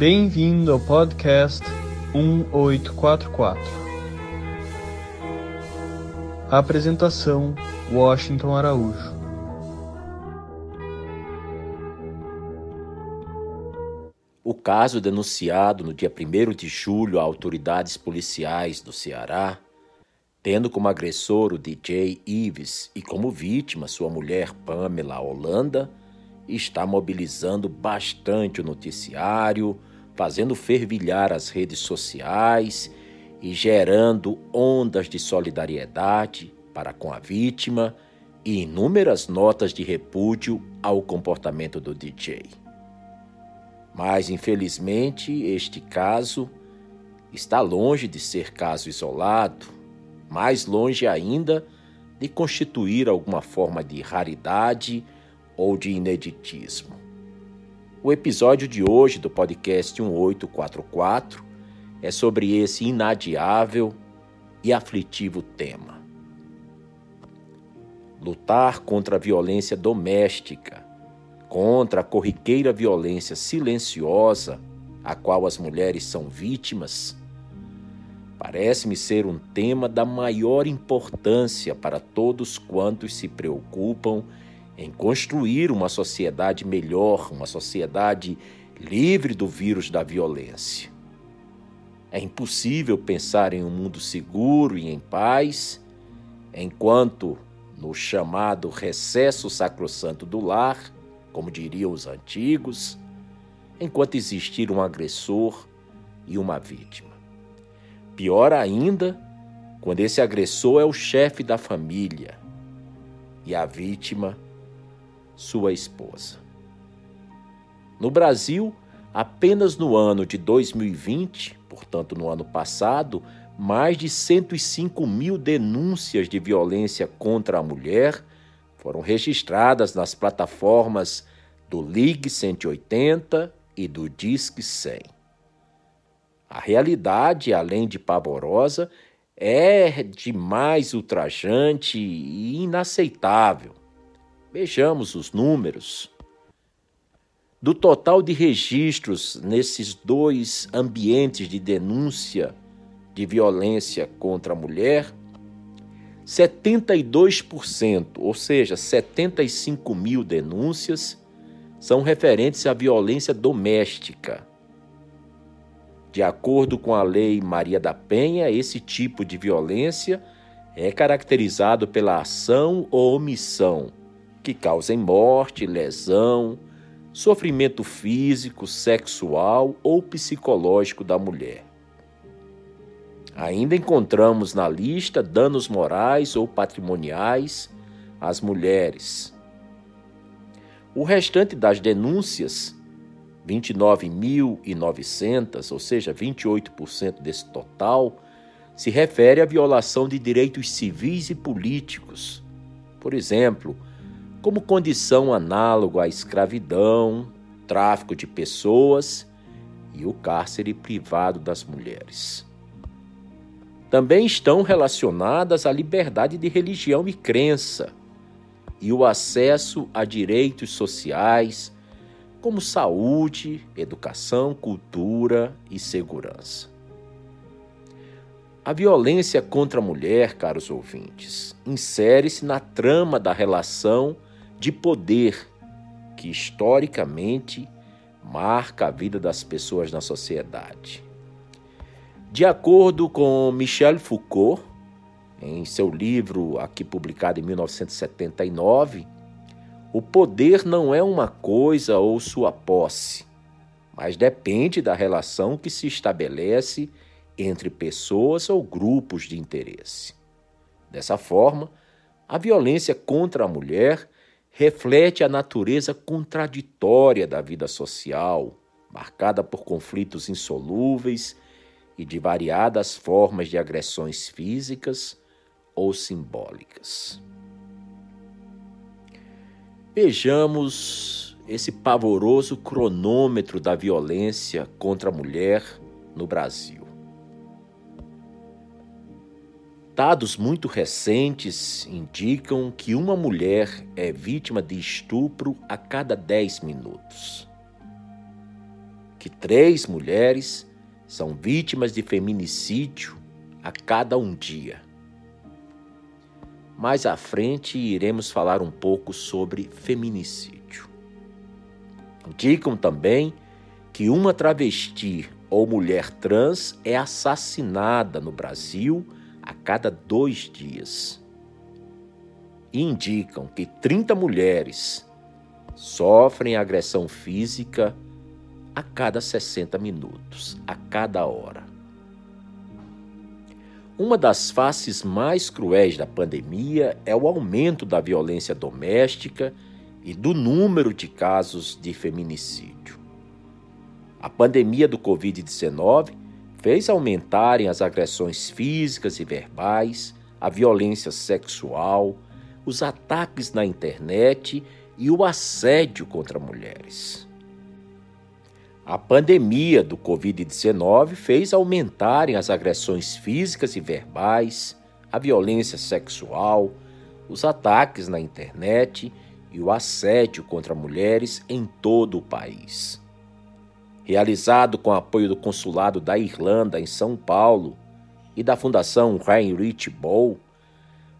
Bem-vindo ao podcast 1844. Apresentação: Washington Araújo. O caso denunciado no dia 1 de julho a autoridades policiais do Ceará, tendo como agressor o DJ Ives e como vítima sua mulher Pamela Holanda, está mobilizando bastante o noticiário, fazendo fervilhar as redes sociais e gerando ondas de solidariedade para com a vítima e inúmeras notas de repúdio ao comportamento do DJ. Mas, infelizmente, este caso está longe de ser caso isolado, mais longe ainda de constituir alguma forma de raridade ou de ineditismo. O episódio de hoje do podcast 1844 é sobre esse inadiável e aflitivo tema. Lutar contra a violência doméstica, contra a corriqueira violência silenciosa a qual as mulheres são vítimas, parece-me ser um tema da maior importância para todos quantos se preocupam em construir uma sociedade melhor, uma sociedade livre do vírus da violência. É impossível pensar em um mundo seguro e em paz enquanto, no chamado recesso sacrossanto do lar, como diriam os antigos, enquanto existir um agressor e uma vítima. Pior ainda, quando esse agressor é o chefe da família e a vítima sua esposa. No Brasil, apenas no ano de 2020, portanto no ano passado, mais de 105 mil denúncias de violência contra a mulher foram registradas nas plataformas do Ligue 180 e do Disque 100. A realidade, além de pavorosa, é demais ultrajante e inaceitável. Vejamos os números. Do total de registros nesses dois ambientes de denúncia de violência contra a mulher, 72%, ou seja, 75 mil denúncias, são referentes à violência doméstica. De acordo com a Lei Maria da Penha, esse tipo de violência é caracterizado pela ação ou omissão que causem morte, lesão, sofrimento físico, sexual ou psicológico da mulher. Ainda encontramos na lista danos morais ou patrimoniais às mulheres. O restante das denúncias, 29.900, ou seja, 28% desse total, se refere à violação de direitos civis e políticos. Por exemplo, como condição análoga à escravidão, tráfico de pessoas e o cárcere privado das mulheres. Também estão relacionadas à liberdade de religião e crença e o acesso a direitos sociais, como saúde, educação, cultura e segurança. A violência contra a mulher, caros ouvintes, insere-se na trama da relação de poder que historicamente marca a vida das pessoas na sociedade. De acordo com Michel Foucault, em seu livro aqui publicado em 1979, o poder não é uma coisa ou sua posse, mas depende da relação que se estabelece entre pessoas ou grupos de interesse. Dessa forma, a violência contra a mulher reflete a natureza contraditória da vida social, marcada por conflitos insolúveis e de variadas formas de agressões físicas ou simbólicas. Vejamos esse pavoroso cronômetro da violência contra a mulher no Brasil. Dados muito recentes indicam que uma mulher é vítima de estupro a cada 10 minutos. que três mulheres são vítimas de feminicídio a cada um dia. Mais à frente iremos falar um pouco sobre feminicídio. Indicam também que uma travesti ou mulher trans é assassinada no Brasil a cada dois dias. E indicam que 30 mulheres sofrem agressão física a cada 60 minutos, a cada hora. Uma das faces mais cruéis da pandemia é o aumento da violência doméstica e do número de casos de feminicídio. A pandemia do Covid-19 fez aumentarem as agressões físicas e verbais, a violência sexual, os ataques na internet e o assédio contra mulheres. A pandemia do Covid-19 fez aumentarem as agressões físicas e verbais, a violência sexual, os ataques na internet e o assédio contra mulheres em todo o país. Realizado com apoio do Consulado da Irlanda em São Paulo e da Fundação Heinrich Boll,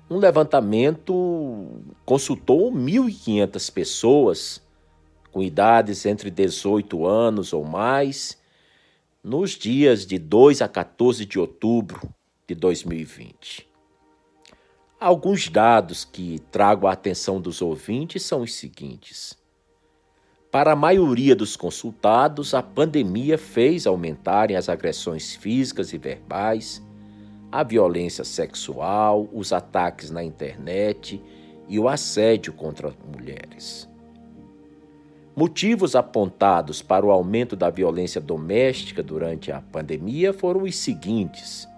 um levantamento consultou 1.500 pessoas com idades entre 18 anos ou mais, nos dias de 2 a 14 de outubro de 2020. Alguns dados que trago à atenção dos ouvintes são os seguintes. Para a maioria dos consultados, a pandemia fez aumentarem as agressões físicas e verbais, a violência sexual, os ataques na internet e o assédio contra mulheres. Motivos apontados para o aumento da violência doméstica durante a pandemia foram os seguintes: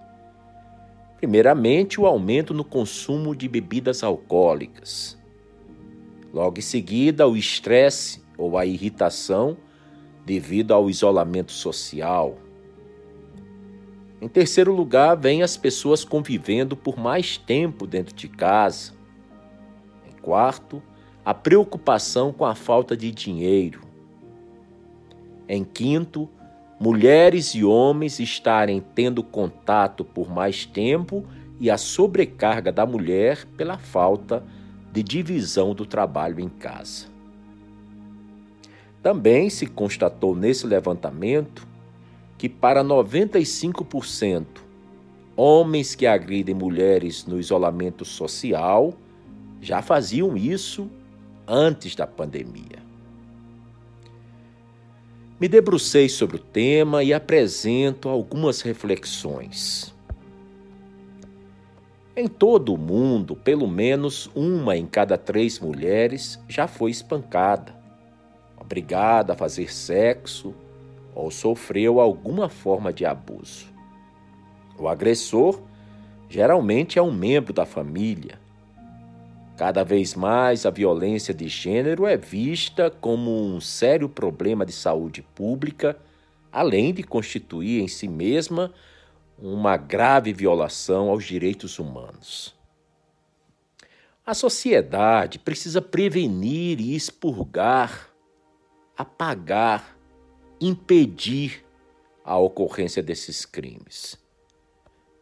primeiramente, o aumento no consumo de bebidas alcoólicas. Logo em seguida, o estresse ou a irritação devido ao isolamento social. Em terceiro lugar, vem as pessoas convivendo por mais tempo dentro de casa. Em quarto, a preocupação com a falta de dinheiro. Em quinto, mulheres e homens estarem tendo contato por mais tempo e a sobrecarga da mulher pela falta de divisão do trabalho em casa. Também se constatou nesse levantamento que, para 95%, homens que agridem mulheres no isolamento social já faziam isso antes da pandemia. Me debrucei sobre o tema e apresento algumas reflexões. Em todo o mundo, pelo menos uma em cada três mulheres já foi espancada, obrigada a fazer sexo ou sofreu alguma forma de abuso. O agressor geralmente é um membro da família, Cada vez mais a violência de gênero é vista como um sério problema de saúde pública, além de constituir em si mesma uma grave violação aos direitos humanos. A sociedade precisa prevenir e expurgar, apagar, impedir a ocorrência desses crimes.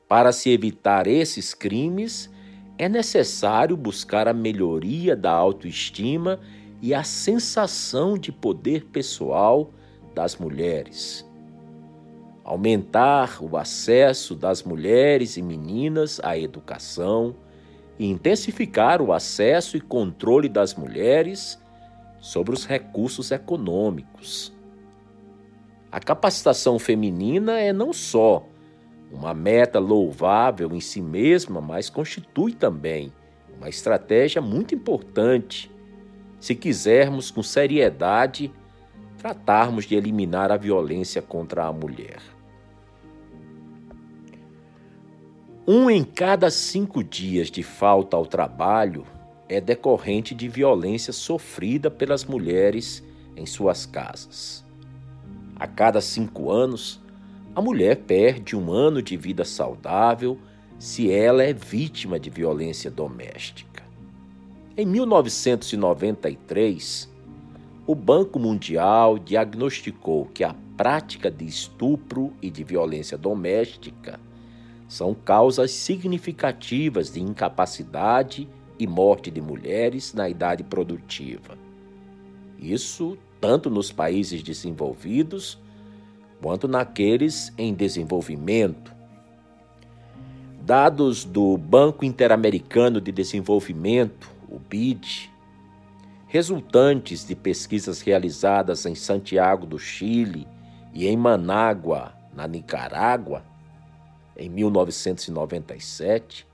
Para se evitar esses crimes, é necessário buscar a melhoria da autoestima e a sensação de poder pessoal das mulheres. Aumentar o acesso das mulheres e meninas à educação e intensificar o acesso e controle das mulheres sobre os recursos econômicos. A capacitação feminina é não só uma meta louvável em si mesma, mas constitui também uma estratégia muito importante se quisermos com seriedade tratarmos de eliminar a violência contra a mulher. Um em cada cinco dias de falta ao trabalho é decorrente de violência sofrida pelas mulheres em suas casas. A cada cinco anos, a mulher perde um ano de vida saudável se ela é vítima de violência doméstica. Em 1993, o Banco Mundial diagnosticou que a prática de estupro e de violência doméstica são causas significativas de incapacidade e morte de mulheres na idade produtiva. Isso tanto nos países desenvolvidos quanto naqueles em desenvolvimento. Dados do Banco Interamericano de Desenvolvimento, o BID, resultantes de pesquisas realizadas em Santiago do Chile e em Manágua, na Nicarágua, em 1997,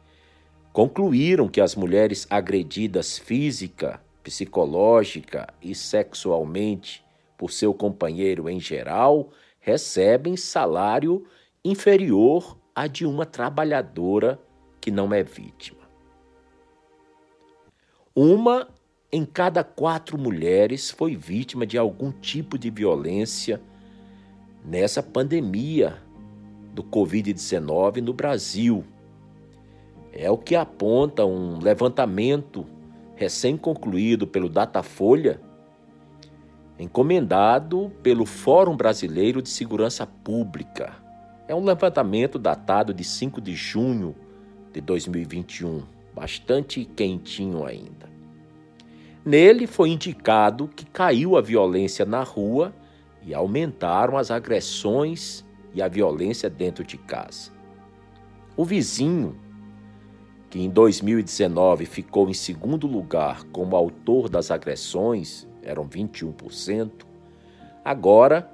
concluíram que as mulheres agredidas física, psicológica e sexualmente por seu companheiro em geral recebem salário inferior a de uma trabalhadora que não é vítima. Uma em cada quatro mulheres foi vítima de algum tipo de violência nessa pandemia do Covid-19 no Brasil. É o que aponta um levantamento recém-concluído pelo Datafolha, encomendado pelo Fórum Brasileiro de Segurança Pública. É um levantamento datado de 5 de junho de 2021, bastante quentinho ainda. Nele foi indicado que caiu a violência na rua e aumentaram as agressões e a violência dentro de casa. O vizinho, que em 2019 ficou em segundo lugar como autor das agressões, eram 21%, agora,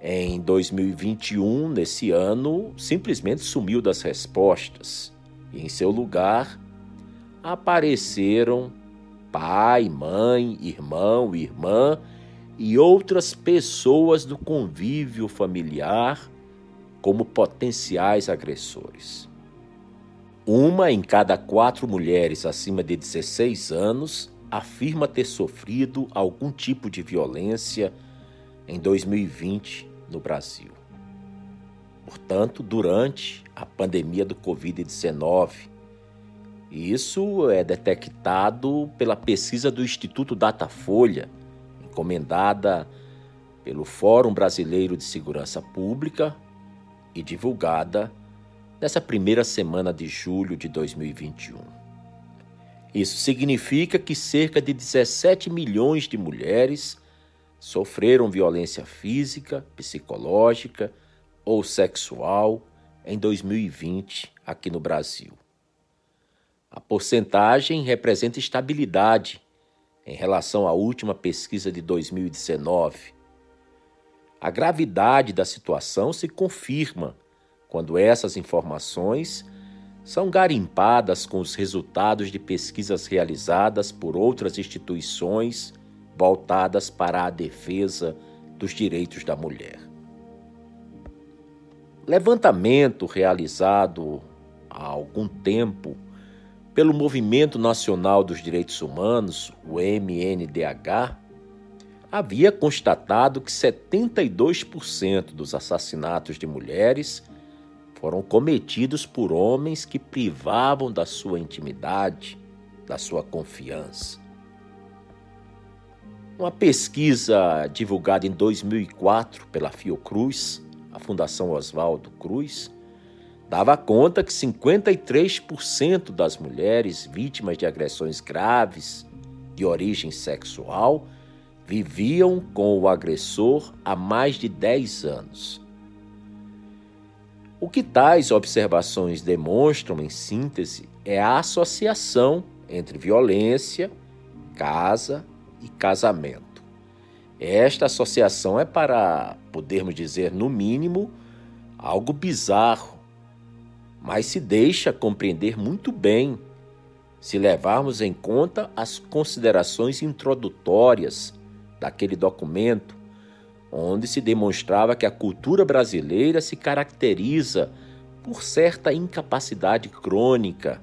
em 2021, nesse ano, simplesmente sumiu das respostas e, em seu lugar, apareceram pai, mãe, irmão, irmã e outras pessoas do convívio familiar como potenciais agressores. Uma em cada quatro mulheres acima de 16 anos afirma ter sofrido algum tipo de violência em 2020 no Brasil. Portanto, durante a pandemia do Covid-19, isso é detectado pela pesquisa do Instituto Datafolha, encomendada pelo Fórum Brasileiro de Segurança Pública e divulgada nessa primeira semana de julho de 2021. Isso significa que cerca de 17 milhões de mulheres sofreram violência física, psicológica ou sexual em 2020 aqui no Brasil. A porcentagem representa estabilidade em relação à última pesquisa de 2019. A gravidade da situação se confirma quando essas informações são garimpadas com os resultados de pesquisas realizadas por outras instituições voltadas para a defesa dos direitos da mulher. Levantamento realizado há algum tempo pelo Movimento Nacional dos Direitos Humanos, o MNDH, havia constatado que 72% dos assassinatos de mulheres foram cometidos por homens que privavam da sua intimidade, da sua confiança. Uma pesquisa divulgada em 2004 pela Fiocruz, a Fundação Oswaldo Cruz, dava conta que 53% das mulheres vítimas de agressões graves de origem sexual viviam com o agressor há mais de 10 anos. O que tais observações demonstram, em síntese, é a associação entre violência, casa e casamento. Esta associação é para, podermos dizer, no mínimo, algo bizarro mas se deixa compreender muito bem se levarmos em conta as considerações introdutórias daquele documento, onde se demonstrava que a cultura brasileira se caracteriza por certa incapacidade crônica,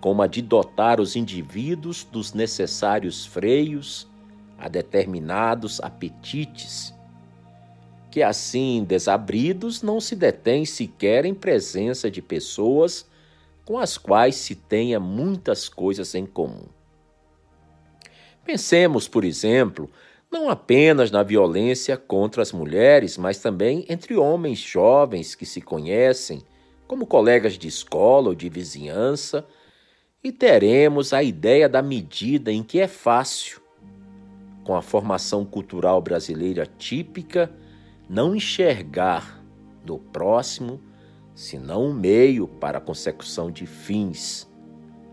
como a de dotar os indivíduos dos necessários freios a determinados apetites que assim desabridos não se detém sequer em presença de pessoas com as quais se tenha muitas coisas em comum. Pensemos, por exemplo, não apenas na violência contra as mulheres, mas também entre homens jovens que se conhecem, como colegas de escola ou de vizinhança, e teremos a ideia da medida em que é fácil, com a formação cultural brasileira típica, não enxergar no próximo senão um meio para a consecução de fins,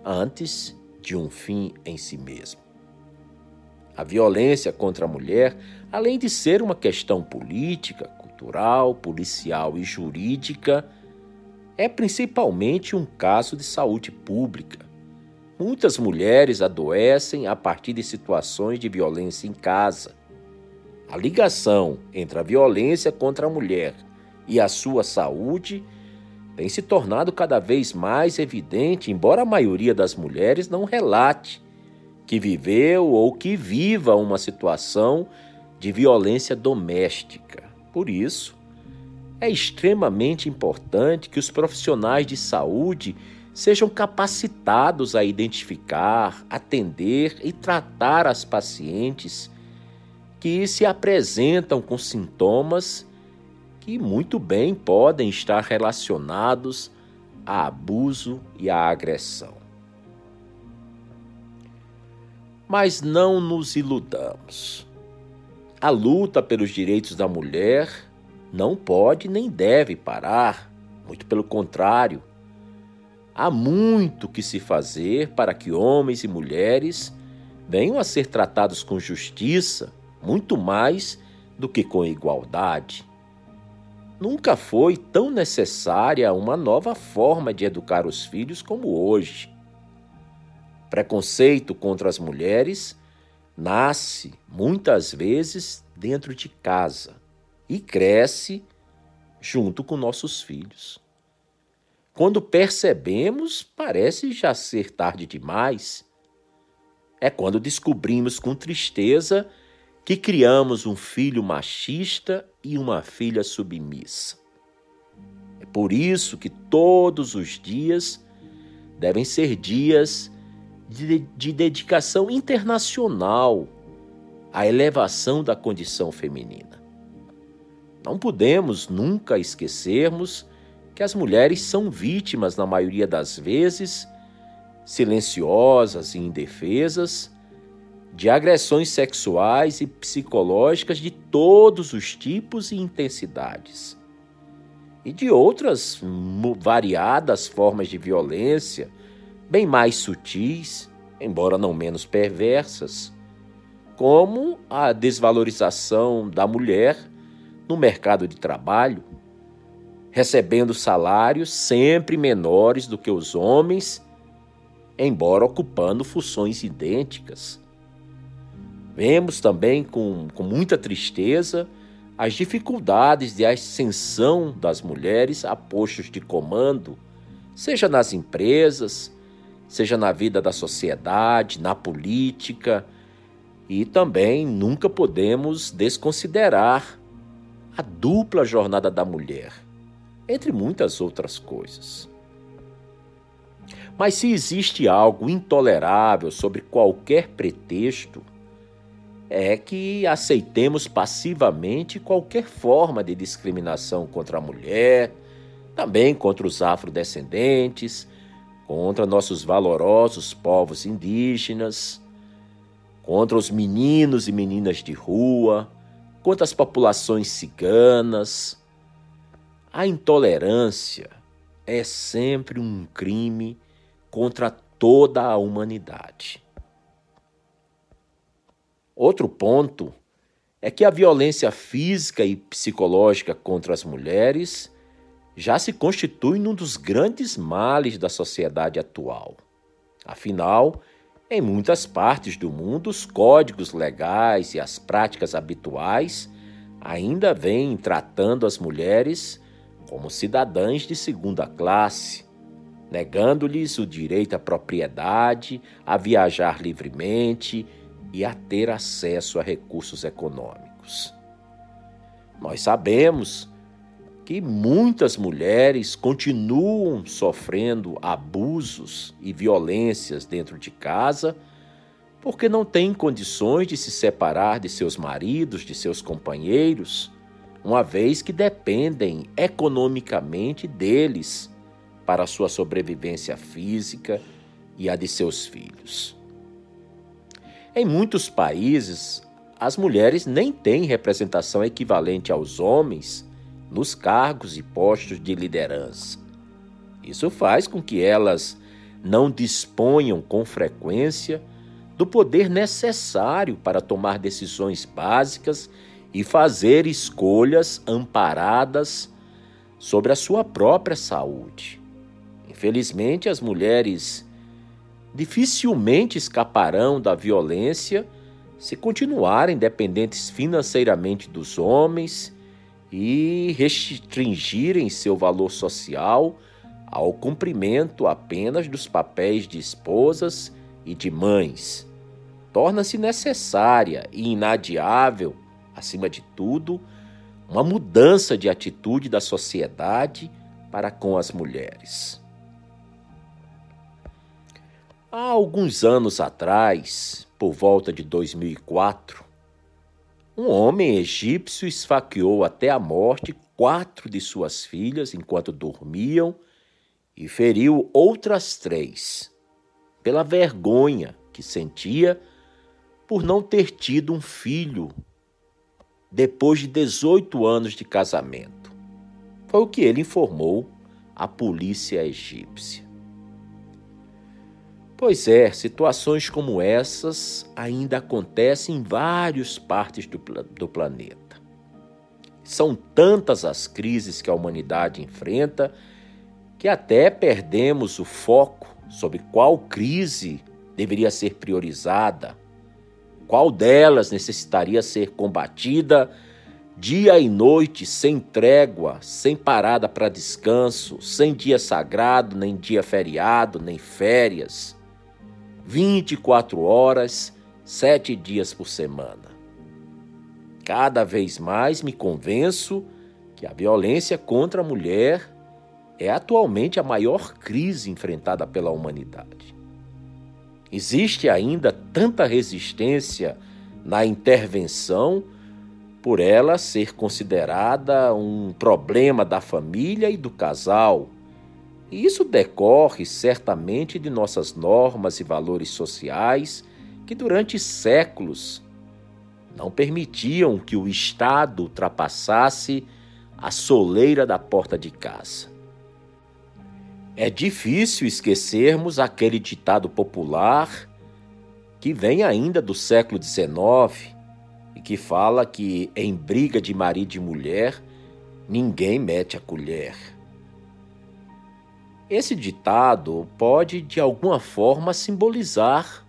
antes de um fim em si mesmo. A violência contra a mulher, além de ser uma questão política, cultural, policial e jurídica, é principalmente um caso de saúde pública. Muitas mulheres adoecem a partir de situações de violência em casa. A ligação entre a violência contra a mulher e a sua saúde tem se tornado cada vez mais evidente, embora a maioria das mulheres não relate que viveu ou que viva uma situação de violência doméstica. Por isso, é extremamente importante que os profissionais de saúde sejam capacitados a identificar, atender e tratar as pacientes que se apresentam com sintomas que muito bem podem estar relacionados a abuso e a agressão. Mas não nos iludamos. A luta pelos direitos da mulher não pode nem deve parar, muito pelo contrário. Há muito que se fazer para que homens e mulheres venham a ser tratados com justiça, muito mais do que com igualdade. Nunca foi tão necessária uma nova forma de educar os filhos como hoje. Preconceito contra as mulheres nasce muitas vezes dentro de casa e cresce junto com nossos filhos. Quando percebemos, parece já ser tarde demais. É quando descobrimos com tristeza que criamos um filho machista e uma filha submissa. É por isso que todos os dias devem ser dias de, de dedicação internacional à elevação da condição feminina. Não podemos nunca esquecermos que as mulheres são vítimas, na maioria das vezes, silenciosas e indefesas, de agressões sexuais e psicológicas de todos os tipos e intensidades, e de outras variadas formas de violência bem mais sutis, embora não menos perversas, como a desvalorização da mulher no mercado de trabalho, recebendo salários sempre menores do que os homens, embora ocupando funções idênticas. Vemos também com, com muita tristeza as dificuldades de ascensão das mulheres a postos de comando, seja nas empresas, seja na vida da sociedade, na política, e também nunca podemos desconsiderar a dupla jornada da mulher, entre muitas outras coisas. Mas se existe algo intolerável sobre qualquer pretexto, é que aceitemos passivamente qualquer forma de discriminação contra a mulher, também contra os afrodescendentes, contra nossos valorosos povos indígenas, contra os meninos e meninas de rua, contra as populações ciganas. A intolerância é sempre um crime contra toda a humanidade. Outro ponto é que a violência física e psicológica contra as mulheres já se constitui num dos grandes males da sociedade atual. Afinal, em muitas partes do mundo, os códigos legais e as práticas habituais ainda vêm tratando as mulheres como cidadãs de segunda classe, negando-lhes o direito à propriedade, a viajar livremente e a ter acesso a recursos econômicos. Nós sabemos que muitas mulheres continuam sofrendo abusos e violências dentro de casa porque não têm condições de se separar de seus maridos, de seus companheiros, uma vez que dependem economicamente deles para sua sobrevivência física e a de seus filhos. Em muitos países, as mulheres nem têm representação equivalente aos homens nos cargos e postos de liderança. Isso faz com que elas não disponham com frequência do poder necessário para tomar decisões básicas e fazer escolhas amparadas sobre a sua própria saúde. Infelizmente, as mulheres dificilmente escaparão da violência se continuarem dependentes financeiramente dos homens e restringirem seu valor social ao cumprimento apenas dos papéis de esposas e de mães torna-se necessária e inadiável, acima de tudo, uma mudança de atitude da sociedade para com as mulheres. Há alguns anos atrás, por volta de 2004, um homem egípcio esfaqueou até a morte quatro de suas filhas enquanto dormiam e feriu outras três, pela vergonha que sentia por não ter tido um filho depois de 18 anos de casamento. Foi o que ele informou à polícia egípcia. Pois é, situações como essas ainda acontecem em várias partes do, do planeta. São tantas as crises que a humanidade enfrenta que até perdemos o foco sobre qual crise deveria ser priorizada qual delas necessitaria ser combatida dia e noite, sem trégua, sem parada para descanso, sem dia sagrado, nem dia feriado, nem férias. 24 horas, sete dias por semana. Cada vez mais me convenço que a violência contra a mulher é atualmente a maior crise enfrentada pela humanidade. Existe ainda tanta resistência na intervenção por ela ser considerada um problema da família e do casal. E isso decorre certamente de nossas normas e valores sociais que durante séculos não permitiam que o Estado ultrapassasse a soleira da porta de casa. É difícil esquecermos aquele ditado popular que vem ainda do século XIX e que fala que em briga de marido e mulher ninguém mete a colher. Esse ditado pode de alguma forma simbolizar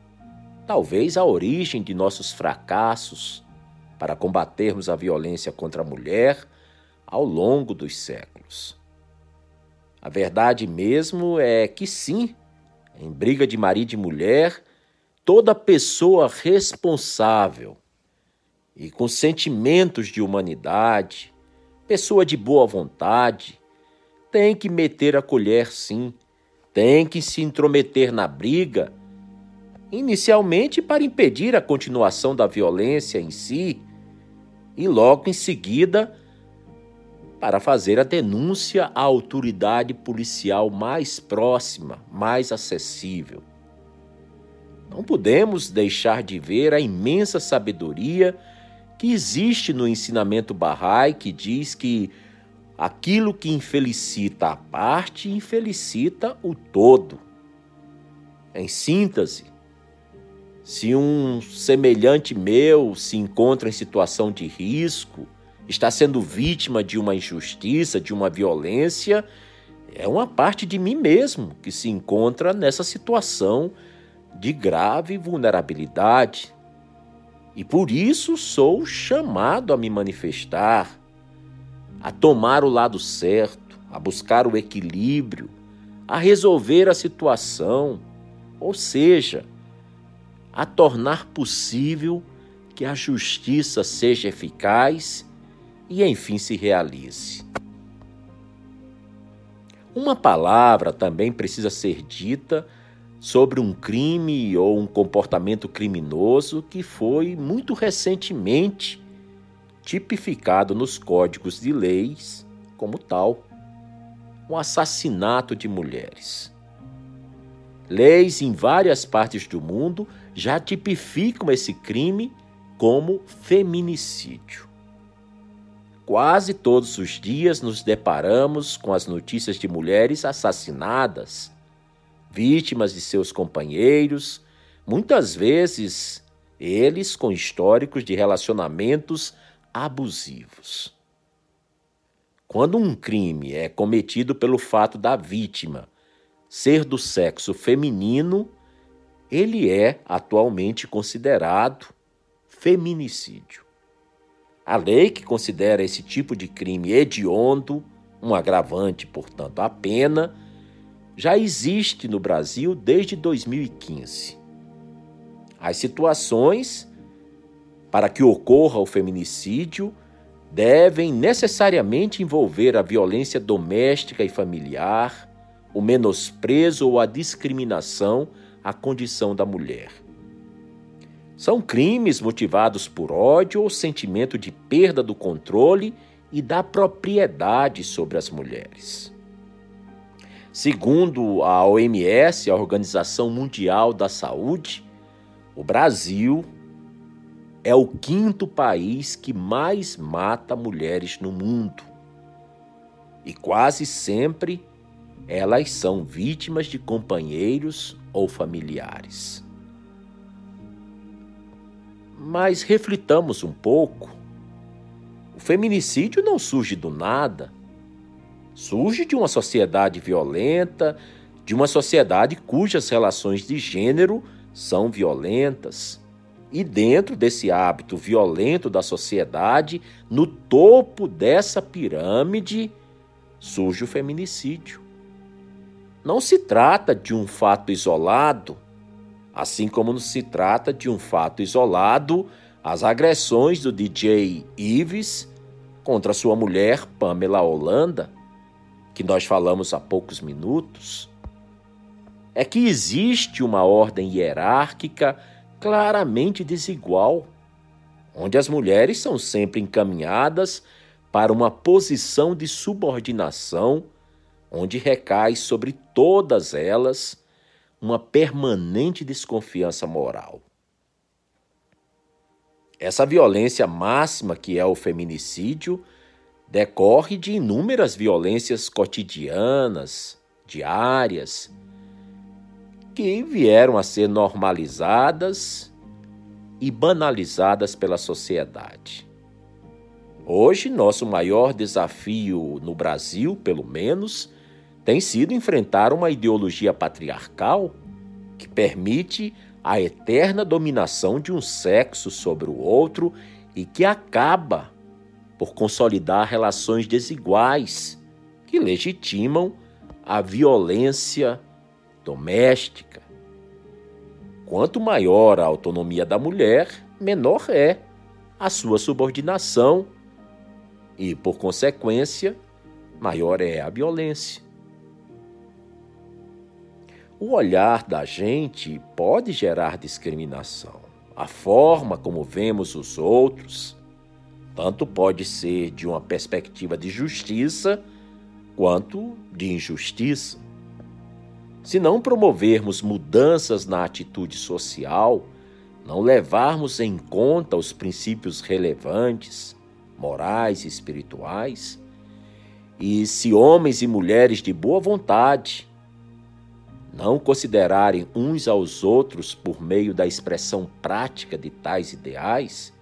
talvez a origem de nossos fracassos para combatermos a violência contra a mulher ao longo dos séculos. A verdade mesmo é que sim, em briga de marido e mulher, toda pessoa responsável e com sentimentos de humanidade, pessoa de boa vontade, tem que meter a colher sim, tem que se intrometer na briga, inicialmente para impedir a continuação da violência em si, e logo em seguida para fazer a denúncia à autoridade policial mais próxima, mais acessível. Não podemos deixar de ver a imensa sabedoria que existe no ensinamento Bahá'í que diz que aquilo que infelicita a parte infelicita o todo. Em síntese, se um semelhante meu se encontra em situação de risco, está sendo vítima de uma injustiça, de uma violência, é uma parte de mim mesmo que se encontra nessa situação de grave vulnerabilidade. E por isso sou chamado a me manifestar, a tomar o lado certo, a buscar o equilíbrio, a resolver a situação, ou seja, a tornar possível que a justiça seja eficaz e enfim se realize. Uma palavra também precisa ser dita sobre um crime ou um comportamento criminoso que foi muito recentemente tipificado nos códigos de leis como tal, um assassinato de mulheres. Leis em várias partes do mundo já tipificam esse crime como feminicídio. Quase todos os dias nos deparamos com as notícias de mulheres assassinadas, vítimas de seus companheiros, muitas vezes eles com históricos de relacionamentos abusivos. Quando um crime é cometido pelo fato da vítima ser do sexo feminino, ele é atualmente considerado feminicídio. A lei que considera esse tipo de crime hediondo, um agravante, portanto, a pena, já existe no Brasil desde 2015. As situações para que ocorra o feminicídio devem necessariamente envolver a violência doméstica e familiar, o menosprezo ou a discriminação à condição da mulher. São crimes motivados por ódio ou sentimento de perda do controle e da propriedade sobre as mulheres. Segundo a OMS, a Organização Mundial da Saúde, o Brasil é o quinto país que mais mata mulheres no mundo. E quase sempre elas são vítimas de companheiros ou familiares. Mas reflitamos um pouco. O feminicídio não surge do nada. Surge de uma sociedade violenta, de uma sociedade cujas relações de gênero são violentas. E dentro desse hábito violento da sociedade, no topo dessa pirâmide, surge o feminicídio. Não se trata de um fato isolado, assim como não se trata de um fato isolado as agressões do DJ Ives contra sua mulher Pamela Holanda, que nós falamos há poucos minutos. É que existe uma ordem hierárquica claramente desigual, onde as mulheres são sempre encaminhadas para uma posição de subordinação, onde recai sobre todas elas uma permanente desconfiança moral. Essa violência máxima que é o feminicídio decorre de inúmeras violências cotidianas, diárias, que vieram a ser normalizadas e banalizadas pela sociedade. Hoje, nosso maior desafio no Brasil, pelo menos, tem sido enfrentar uma ideologia patriarcal que permite a eterna dominação de um sexo sobre o outro e que acaba por consolidar relações desiguais que legitimam a violência doméstica. Quanto maior a autonomia da mulher, menor é a sua subordinação e, por consequência, maior é a violência. O olhar da gente pode gerar discriminação. A forma como vemos os outros tanto pode ser de uma perspectiva de justiça quanto de injustiça. Se não promovermos mudanças na atitude social, não levarmos em conta os princípios relevantes, morais e espirituais, e se homens e mulheres de boa vontade não considerarem uns aos outros por meio da expressão prática de tais ideais,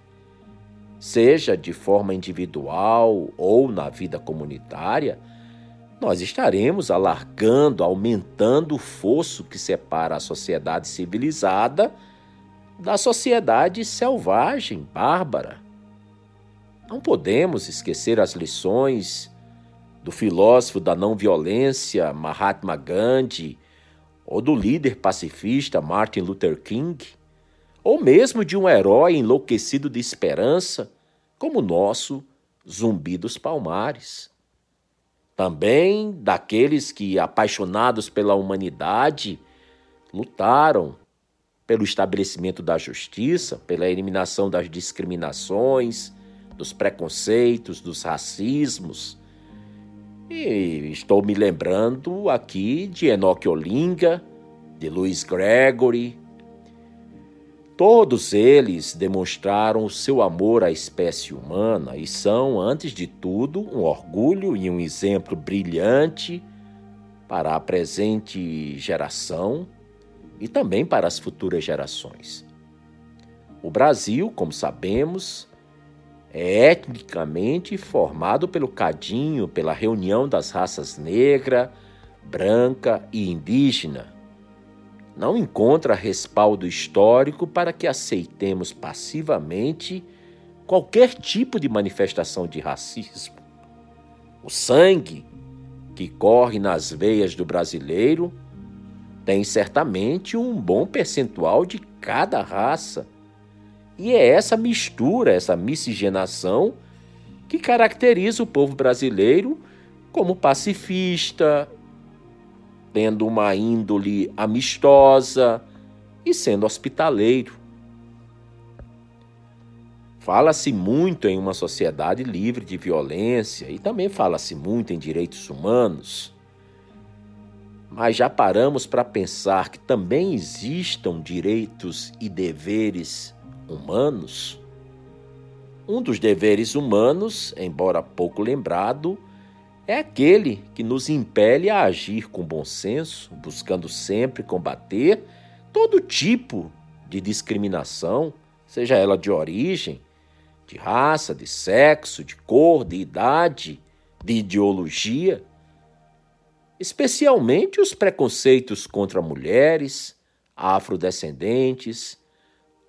seja de forma individual ou na vida comunitária, nós estaremos alargando, aumentando o fosso que separa a sociedade civilizada da sociedade selvagem, bárbara. Não podemos esquecer as lições do filósofo da não violência Mahatma Gandhi, ou do líder pacifista Martin Luther King, ou mesmo de um herói enlouquecido de esperança, como o nosso Zumbi dos Palmares também daqueles que, apaixonados pela humanidade, lutaram pelo estabelecimento da justiça, pela eliminação das discriminações, dos preconceitos, dos racismos. E estou me lembrando aqui de Enoch Olinga, de Louis Gregory. Todos eles demonstraram o seu amor à espécie humana e são, antes de tudo, um orgulho e um exemplo brilhante para a presente geração e também para as futuras gerações. O Brasil, como sabemos, é etnicamente formado pelo cadinho, pela reunião das raças negra, branca e indígena. Não encontra respaldo histórico para que aceitemos passivamente qualquer tipo de manifestação de racismo. O sangue que corre nas veias do brasileiro tem certamente um bom percentual de cada raça. E é essa mistura, essa miscigenação, que caracteriza o povo brasileiro como pacifista, tendo uma índole amistosa e sendo hospitaleiro. Fala-se muito em uma sociedade livre de violência e também fala-se muito em direitos humanos. Mas já paramos para pensar que também existam direitos e deveres humanos? Um dos deveres humanos, embora pouco lembrado, é aquele que nos impele a agir com bom senso, buscando sempre combater todo tipo de discriminação, seja ela de origem, de raça, de sexo, de cor, de idade, de ideologia. Especialmente os preconceitos contra mulheres, afrodescendentes,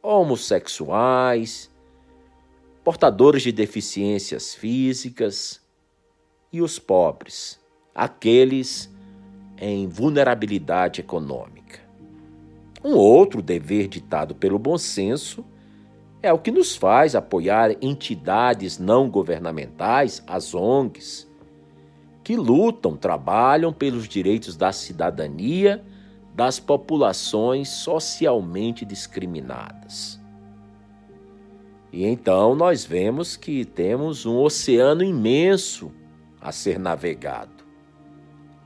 homossexuais, portadores de deficiências físicas e os pobres, aqueles em vulnerabilidade econômica. Um outro dever ditado pelo bom senso é o que nos faz apoiar entidades não governamentais, as ONGs, que lutam, trabalham pelos direitos da cidadania das populações socialmente discriminadas. E então nós vemos que temos um oceano imenso a ser navegado.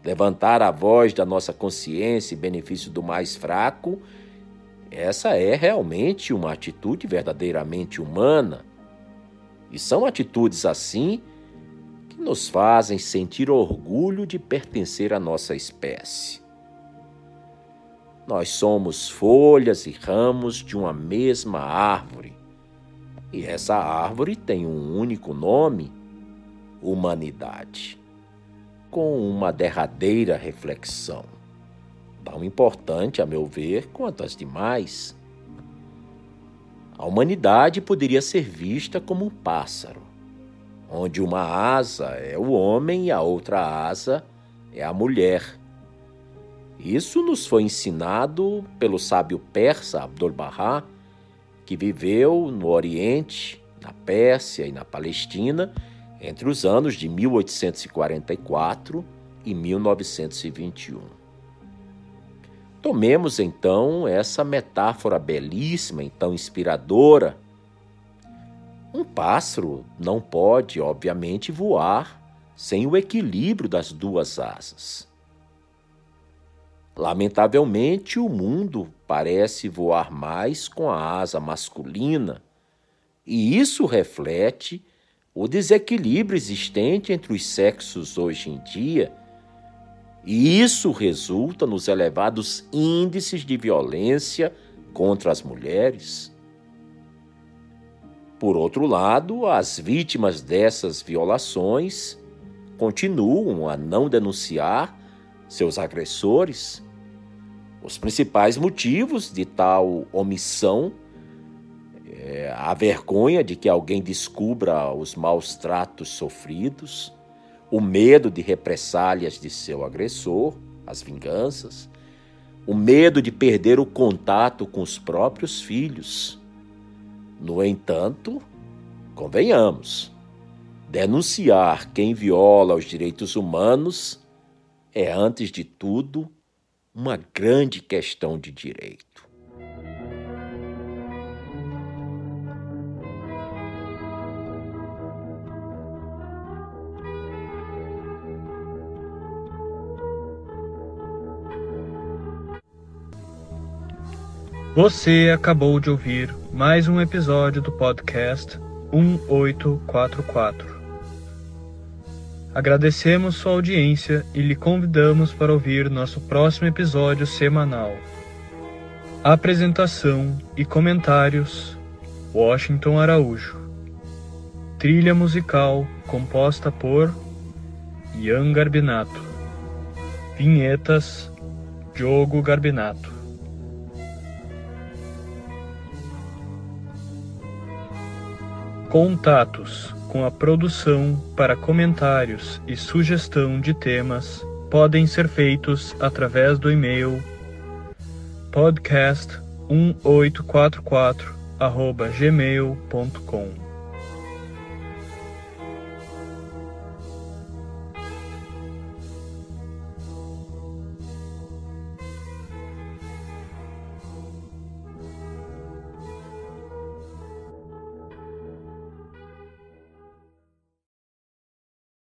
Levantar a voz da nossa consciência em benefício do mais fraco, essa é realmente uma atitude verdadeiramente humana. E são atitudes assim nos fazem sentir orgulho de pertencer à nossa espécie. Nós somos folhas e ramos de uma mesma árvore, e essa árvore tem um único nome: humanidade. Com uma derradeira reflexão, tão importante, a meu ver, quanto as demais. A humanidade poderia ser vista como um pássaro onde uma asa é o homem e a outra asa é a mulher. Isso nos foi ensinado pelo sábio persa Abdul-Bahá, que viveu no Oriente, na Pérsia e na Palestina entre os anos de 1844 e 1921. Tomemos então essa metáfora belíssima, então inspiradora, um pássaro não pode, obviamente, voar sem o equilíbrio das duas asas. Lamentavelmente, o mundo parece voar mais com a asa masculina, e isso reflete o desequilíbrio existente entre os sexos hoje em dia, e isso resulta nos elevados índices de violência contra as mulheres. Por outro lado, as vítimas dessas violações continuam a não denunciar seus agressores. Os principais motivos de tal omissão é a vergonha de que alguém descubra os maus tratos sofridos, o medo de represálias de seu agressor, as vinganças, o medo de perder o contato com os próprios filhos no entanto, convenhamos, denunciar quem viola os direitos humanos é, antes de tudo, uma grande questão de direito. Você acabou de ouvir mais um episódio do podcast 1844. Agradecemos sua audiência e lhe convidamos para ouvir nosso próximo episódio semanal. Apresentação e comentários: Washington Araújo. Trilha musical composta por Ian Garbinato. Vinhetas: Diogo Garbinato. Contatos com a produção para comentários e sugestão de temas podem ser feitos através do e-mail podcast1844@gmail.com.